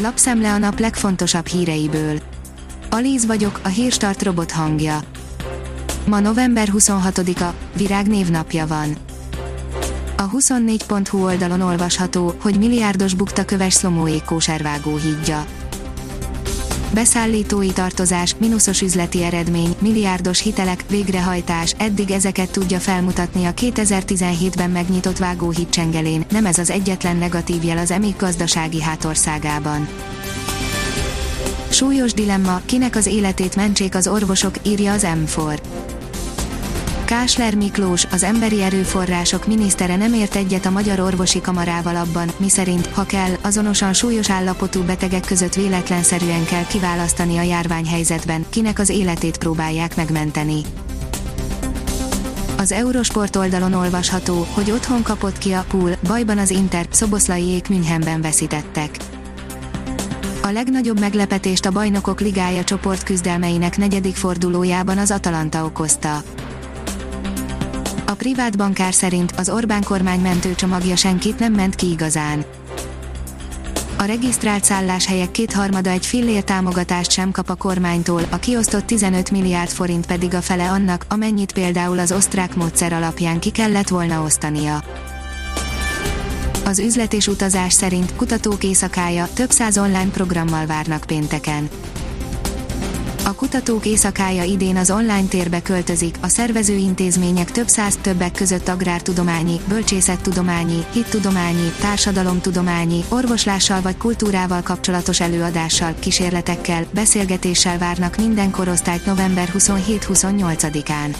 Lapszemle a nap legfontosabb híreiből. Alíz vagyok, a hírstart robot hangja. Ma november 26-a, Virág névnapja van. A 24.hu oldalon olvasható, hogy milliárdos bukta köves Szlomóék kóservágó hídja. Beszállítói tartozás, mínuszos üzleti eredmény, milliárdos hitelek, végrehajtás, eddig ezeket tudja felmutatni a 2017-ben megnyitott vágóhíd csengelén, nem ez az egyetlen negatív jel az emik gazdasági hátországában. Súlyos dilemma, kinek az életét mentsék az orvosok, írja az M4. Kásler Miklós, az emberi erőforrások minisztere nem ért egyet a Magyar Orvosi Kamarával abban, miszerint, ha kell, azonosan súlyos állapotú betegek között véletlenszerűen kell kiválasztani a járványhelyzetben, kinek az életét próbálják megmenteni. Az Eurosport oldalon olvasható, hogy otthon kapott ki a pool, bajban az Inter, Szoboszlaiék Münchenben veszítettek. A legnagyobb meglepetést a Bajnokok Ligája csoportküzdelmeinek negyedik fordulójában az Atalanta okozta. A privát bankár szerint az Orbán kormány mentőcsomagja senkit nem ment ki igazán. A regisztrált szálláshelyek kétharmada egy fillér támogatást sem kap a kormánytól, a kiosztott 15 milliárd forint pedig a fele annak, amennyit például az osztrák módszer alapján ki kellett volna osztania. Az üzlet és utazás szerint kutatók éjszakája több száz online programmal várnak pénteken. A kutatók éjszakája idén az online térbe költözik, a szervező intézmények több száz többek között agrártudományi, bölcsészettudományi, hittudományi, társadalomtudományi, orvoslással vagy kultúrával kapcsolatos előadással, kísérletekkel, beszélgetéssel várnak minden korosztályt november 27-28-án.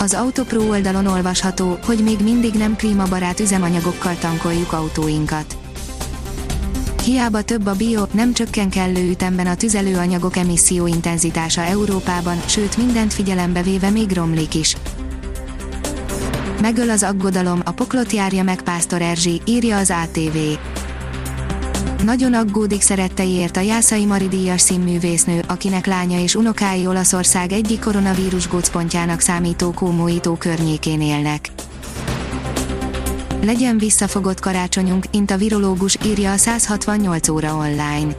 Az Autopro oldalon olvasható, hogy még mindig nem klímabarát üzemanyagokkal tankoljuk autóinkat Hiába több a bio, nem csökken kellő ütemben a tüzelőanyagok emisszió intenzitása Európában, sőt mindent figyelembe véve még romlik is. Megöl az aggodalom, a poklot járja meg Pásztor Erzsi, írja az ATV. Nagyon aggódik szeretteiért a Jászai Mari díjas színművésznő, akinek lánya és unokái Olaszország egyik koronavírus gócpontjának számító Kómóító környékén élnek. Legyen visszafogott karácsonyunk, int a virológus, írja a 168 óra online.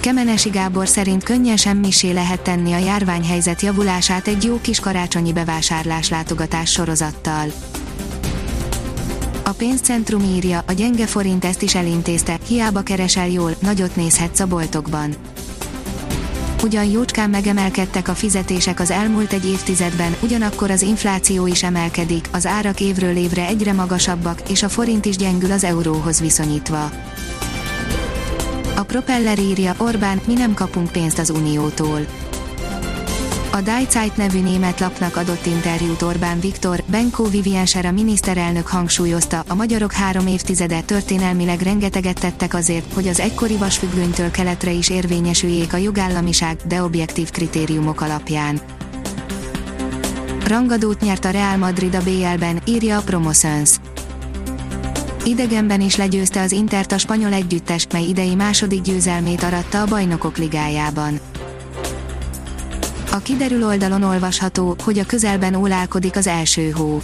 Kemenesi Gábor szerint könnyen semmisé lehet tenni a járványhelyzet javulását egy jó kis karácsonyi bevásárlás látogatás sorozattal. A pénzcentrum írja, a gyenge forint ezt is elintézte, hiába keresel jól, nagyot nézhetsz a boltokban. Ugyan jócskán megemelkedtek a fizetések az elmúlt egy évtizedben, ugyanakkor az infláció is emelkedik, az árak évről évre egyre magasabbak, és a forint is gyengül az euróhoz viszonyítva. A Propeller írja, Orbán, mi nem kapunk pénzt az Uniótól. A Die Zeit nevű német lapnak adott interjút Orbán Viktor, Benko a miniszterelnök hangsúlyozta, a magyarok három évtizede történelmileg rengeteget tettek azért, hogy az egykori vasfüggönytől keletre is érvényesüljék a jogállamiság, de objektív kritériumok alapján. Rangadót nyert a Real Madrid a BL-ben, írja a Promoszöns. Idegenben is legyőzte az Intert a spanyol együttes, mely idei második győzelmét aratta a bajnokok ligájában. A kiderül oldalon olvasható, hogy a közelben ólálkodik az első hó.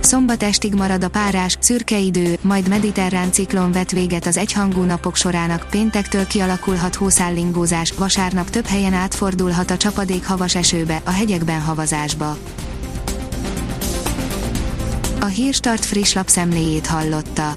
Szombat estig marad a párás, szürke idő, majd mediterrán ciklon vet véget az egyhangú napok sorának, péntektől kialakulhat hószállingózás, vasárnap több helyen átfordulhat a csapadék havas esőbe, a hegyekben havazásba. A Hírstart friss lapszemléjét hallotta.